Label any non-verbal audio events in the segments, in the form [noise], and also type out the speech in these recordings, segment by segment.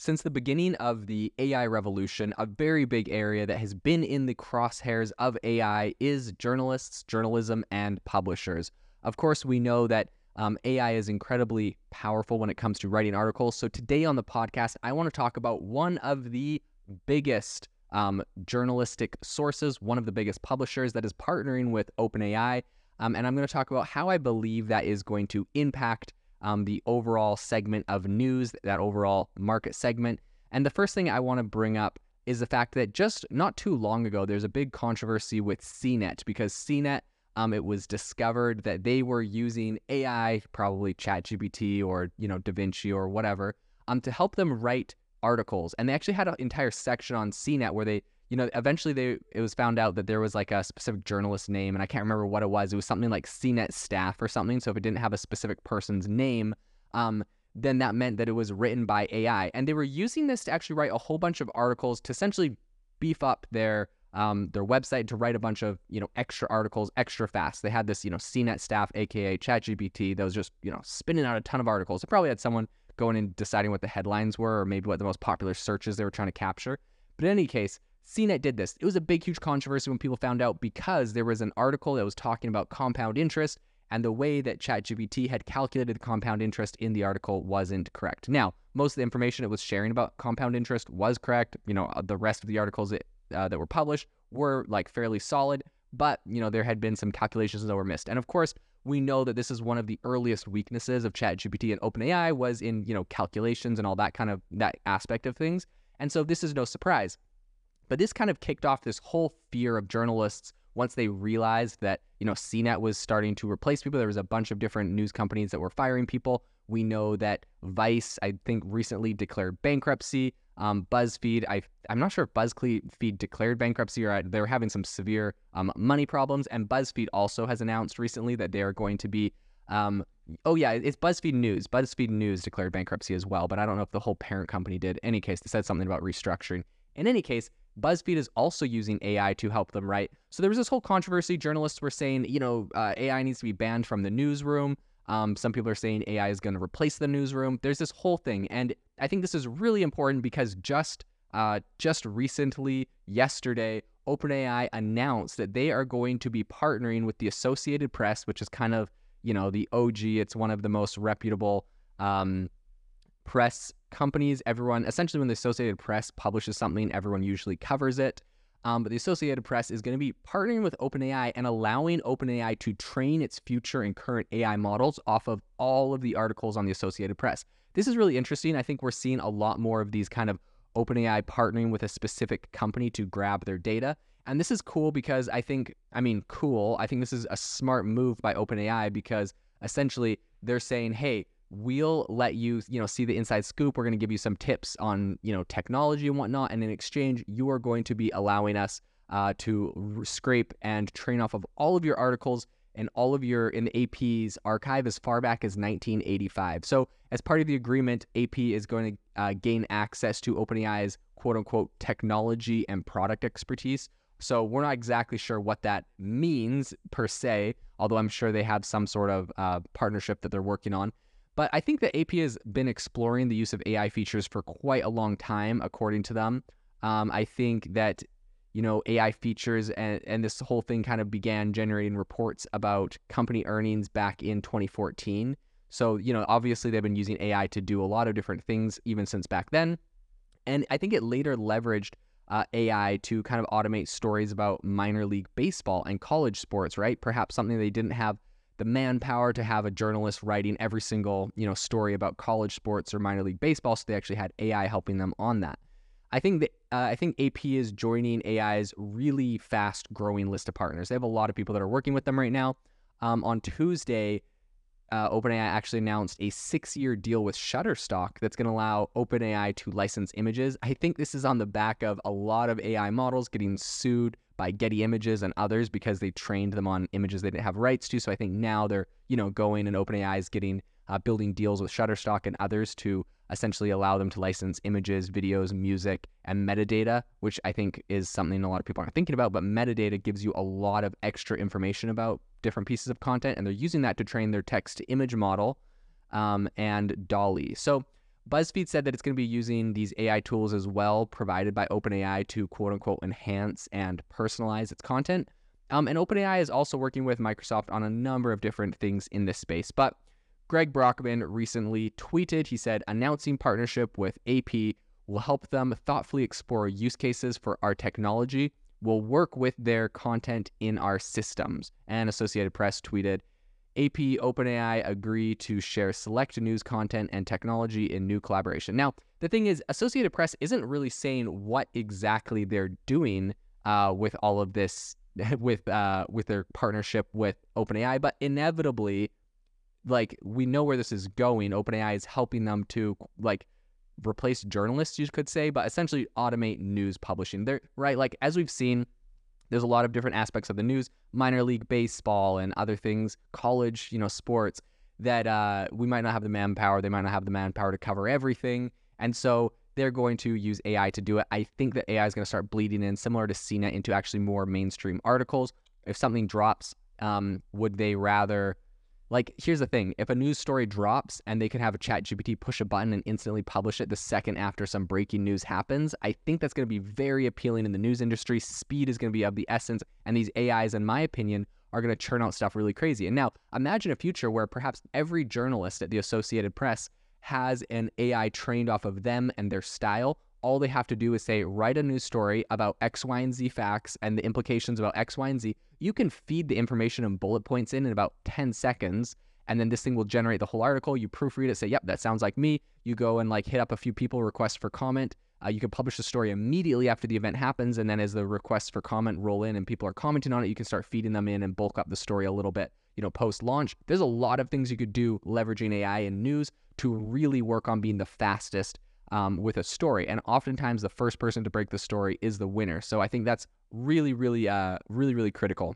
Since the beginning of the AI revolution, a very big area that has been in the crosshairs of AI is journalists, journalism, and publishers. Of course, we know that um, AI is incredibly powerful when it comes to writing articles. So, today on the podcast, I want to talk about one of the biggest um, journalistic sources, one of the biggest publishers that is partnering with OpenAI. Um, and I'm going to talk about how I believe that is going to impact um, the overall segment of news, that overall market segment. And the first thing I want to bring up is the fact that just not too long ago, there's a big controversy with CNET because CNET, um, it was discovered that they were using AI, probably ChatGPT or you know DaVinci or whatever, um, to help them write articles. And they actually had an entire section on CNET where they you know, eventually they it was found out that there was like a specific journalist name, and I can't remember what it was. It was something like CNET staff or something. So if it didn't have a specific person's name, um, then that meant that it was written by AI. And they were using this to actually write a whole bunch of articles to essentially beef up their um, their website to write a bunch of you know extra articles extra fast. They had this you know CNET staff, aka ChatGPT, that was just you know spinning out a ton of articles. It probably had someone going and deciding what the headlines were, or maybe what the most popular searches they were trying to capture. But in any case, CNET did this. It was a big, huge controversy when people found out because there was an article that was talking about compound interest, and the way that ChatGPT had calculated the compound interest in the article wasn't correct. Now, most of the information it was sharing about compound interest was correct. You know, uh, the rest of the articles that, uh, that were published were like fairly solid, but you know there had been some calculations that were missed. And of course, we know that this is one of the earliest weaknesses of ChatGPT and OpenAI was in you know calculations and all that kind of that aspect of things. And so this is no surprise. But this kind of kicked off this whole fear of journalists once they realized that, you know, CNET was starting to replace people. There was a bunch of different news companies that were firing people. We know that Vice, I think, recently declared bankruptcy. Um, BuzzFeed, I, I'm not sure if BuzzFeed declared bankruptcy or they were having some severe um, money problems. And BuzzFeed also has announced recently that they are going to be, um, oh yeah, it's BuzzFeed News. BuzzFeed News declared bankruptcy as well, but I don't know if the whole parent company did. In any case, they said something about restructuring. In any case, BuzzFeed is also using AI to help them write. So there was this whole controversy. Journalists were saying, you know, uh, AI needs to be banned from the newsroom. Um, some people are saying AI is going to replace the newsroom. There's this whole thing, and I think this is really important because just uh, just recently, yesterday, OpenAI announced that they are going to be partnering with the Associated Press, which is kind of you know the OG. It's one of the most reputable um, press companies, everyone, essentially, when the Associated Press publishes something, everyone usually covers it. Um, but the Associated Press is going to be partnering with OpenAI and allowing OpenAI to train its future and current AI models off of all of the articles on the Associated Press. This is really interesting. I think we're seeing a lot more of these kind of OpenAI partnering with a specific company to grab their data. And this is cool because I think, I mean, cool. I think this is a smart move by OpenAI because essentially they're saying, hey, we'll let you you know see the inside scoop. We're going to give you some tips on you know technology and whatnot. And in exchange you are going to be allowing us uh, to scrape and train off of all of your articles and all of your in the ap's archive as far back as 1985 so as part of the agreement ap is going to uh, gain access to openai's quote unquote technology and product expertise. So we're not exactly sure what that means per se although i'm sure they have some sort of uh, partnership that they're working on but I think that AP has been exploring the use of AI features for quite a long time, according to them. Um, I think that you know AI features and and this whole thing kind of began generating reports about company earnings back in 2014. So you know obviously they've been using AI to do a lot of different things even since back then, and I think it later leveraged. Uh, AI to kind of automate stories about minor league baseball and college sports, right? Perhaps something they didn't have the manpower to have a journalist writing every single you know story about college sports or minor league baseball. So they actually had AI helping them on that. I think that uh, I think AP is joining AI's really fast growing list of partners. They have a lot of people that are working with them right now. Um, on Tuesday, uh, OpenAI actually announced a six-year deal with Shutterstock that's going to allow OpenAI to license images. I think this is on the back of a lot of AI models getting sued by Getty Images and others because they trained them on images they didn't have rights to. So I think now they're you know going and OpenAI is getting uh, building deals with Shutterstock and others to essentially allow them to license images, videos, music, and metadata, which I think is something a lot of people aren't thinking about. But metadata gives you a lot of extra information about different pieces of content, and they're using that to train their text to image model um, and DALL-E. So BuzzFeed said that it's going to be using these AI tools as well, provided by OpenAI, to quote unquote enhance and personalize its content. Um, and OpenAI is also working with Microsoft on a number of different things in this space. But Greg Brockman recently tweeted, he said, announcing partnership with AP will help them thoughtfully explore use cases for our technology. We'll work with their content in our systems. And Associated Press tweeted, AP OpenAI agree to share select news content and technology in new collaboration. Now, the thing is, Associated Press isn't really saying what exactly they're doing uh, with all of this, [laughs] with uh, with their partnership with OpenAI, but inevitably, like we know where this is going. OpenAI is helping them to like replace journalists, you could say, but essentially automate news publishing. There, right? Like as we've seen there's a lot of different aspects of the news, minor league baseball and other things, college, you know, sports that uh, we might not have the manpower. They might not have the manpower to cover everything, and so they're going to use AI to do it. I think that AI is going to start bleeding in, similar to CNET, into actually more mainstream articles. If something drops, um, would they rather like, here's the thing if a news story drops and they can have a chat GPT push a button and instantly publish it the second after some breaking news happens, I think that's going to be very appealing in the news industry. Speed is going to be of the essence. And these AIs, in my opinion, are going to churn out stuff really crazy. And now imagine a future where perhaps every journalist at the Associated Press has an AI trained off of them and their style all they have to do is say, write a news story about X, Y, and Z facts and the implications about X, Y, and Z. You can feed the information and bullet points in in about 10 seconds. And then this thing will generate the whole article. You proofread it, say, yep, that sounds like me. You go and like hit up a few people, request for comment. Uh, you can publish the story immediately after the event happens. And then as the requests for comment roll in and people are commenting on it, you can start feeding them in and bulk up the story a little bit, you know, post launch. There's a lot of things you could do leveraging AI in news to really work on being the fastest um, with a story. And oftentimes, the first person to break the story is the winner. So I think that's really, really, uh, really, really critical.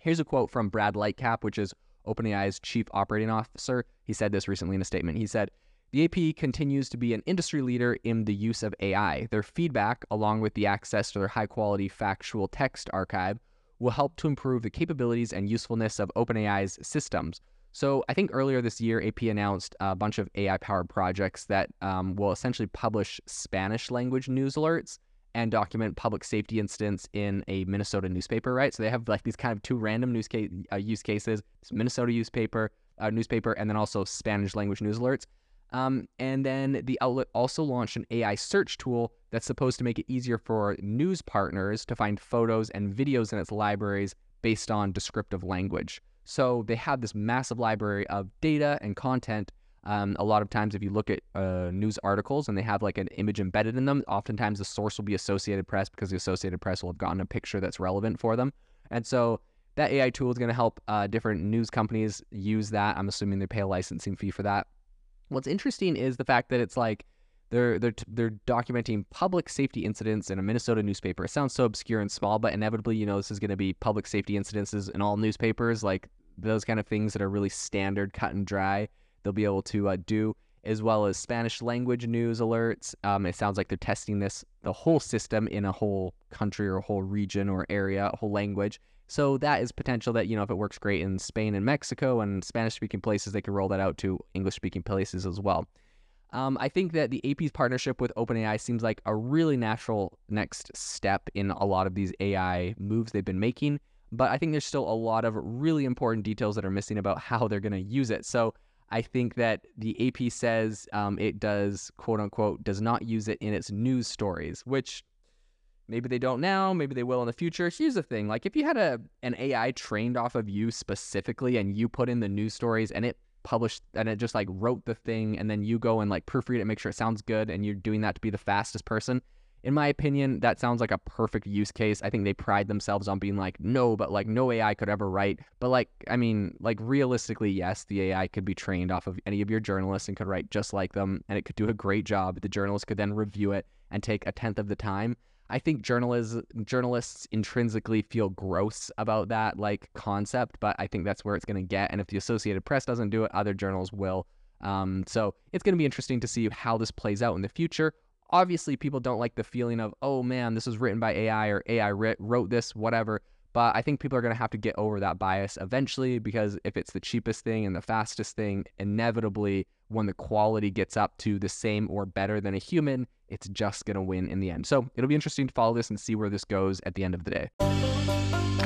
Here's a quote from Brad Lightcap, which is OpenAI's chief operating officer. He said this recently in a statement. He said, the AP continues to be an industry leader in the use of AI. Their feedback, along with the access to their high quality factual text archive, will help to improve the capabilities and usefulness of OpenAI's systems. So I think earlier this year, AP announced a bunch of AI powered projects that um, will essentially publish Spanish language news alerts and document public safety incidents in a Minnesota newspaper, right? So they have like these kind of two random news case, uh, use cases: Minnesota newspaper, uh, newspaper, and then also Spanish language news alerts. Um, and then the outlet also launched an AI search tool that's supposed to make it easier for news partners to find photos and videos in its libraries based on descriptive language. So they have this massive library of data and content. Um, a lot of times, if you look at uh, news articles and they have like an image embedded in them, oftentimes the source will be Associated Press because the Associated Press will have gotten a picture that's relevant for them. And so that AI tool is going to help uh, different news companies use that. I'm assuming they pay a licensing fee for that. What's interesting is the fact that it's like they're they're they're documenting public safety incidents in a Minnesota newspaper. It sounds so obscure and small, but inevitably, you know, this is going to be public safety incidences in all newspapers, like those kind of things that are really standard, cut and dry. They'll be able to uh, do as well as Spanish language news alerts. Um, it sounds like they're testing this the whole system in a whole country or a whole region or area, a whole language. So that is potential that you know if it works great in Spain and Mexico and Spanish speaking places, they can roll that out to English speaking places as well. Um, I think that the AP's partnership with OpenAI seems like a really natural next step in a lot of these AI moves they've been making. But I think there's still a lot of really important details that are missing about how they're going to use it. So I think that the AP says um, it does, quote unquote, does not use it in its news stories, which maybe they don't now, maybe they will in the future. Here's the thing like, if you had a an AI trained off of you specifically and you put in the news stories and it published and it just like wrote the thing and then you go and like proofread it make sure it sounds good and you're doing that to be the fastest person. In my opinion that sounds like a perfect use case. I think they pride themselves on being like no but like no ai could ever write. But like i mean like realistically yes the ai could be trained off of any of your journalists and could write just like them and it could do a great job. The journalist could then review it and take a tenth of the time I think journalists journalists intrinsically feel gross about that like concept, but I think that's where it's going to get. And if the Associated Press doesn't do it, other journals will. Um, so it's going to be interesting to see how this plays out in the future. Obviously, people don't like the feeling of, oh man, this was written by AI or AI wrote this, whatever. But I think people are going to have to get over that bias eventually because if it's the cheapest thing and the fastest thing, inevitably, when the quality gets up to the same or better than a human, it's just going to win in the end. So it'll be interesting to follow this and see where this goes at the end of the day.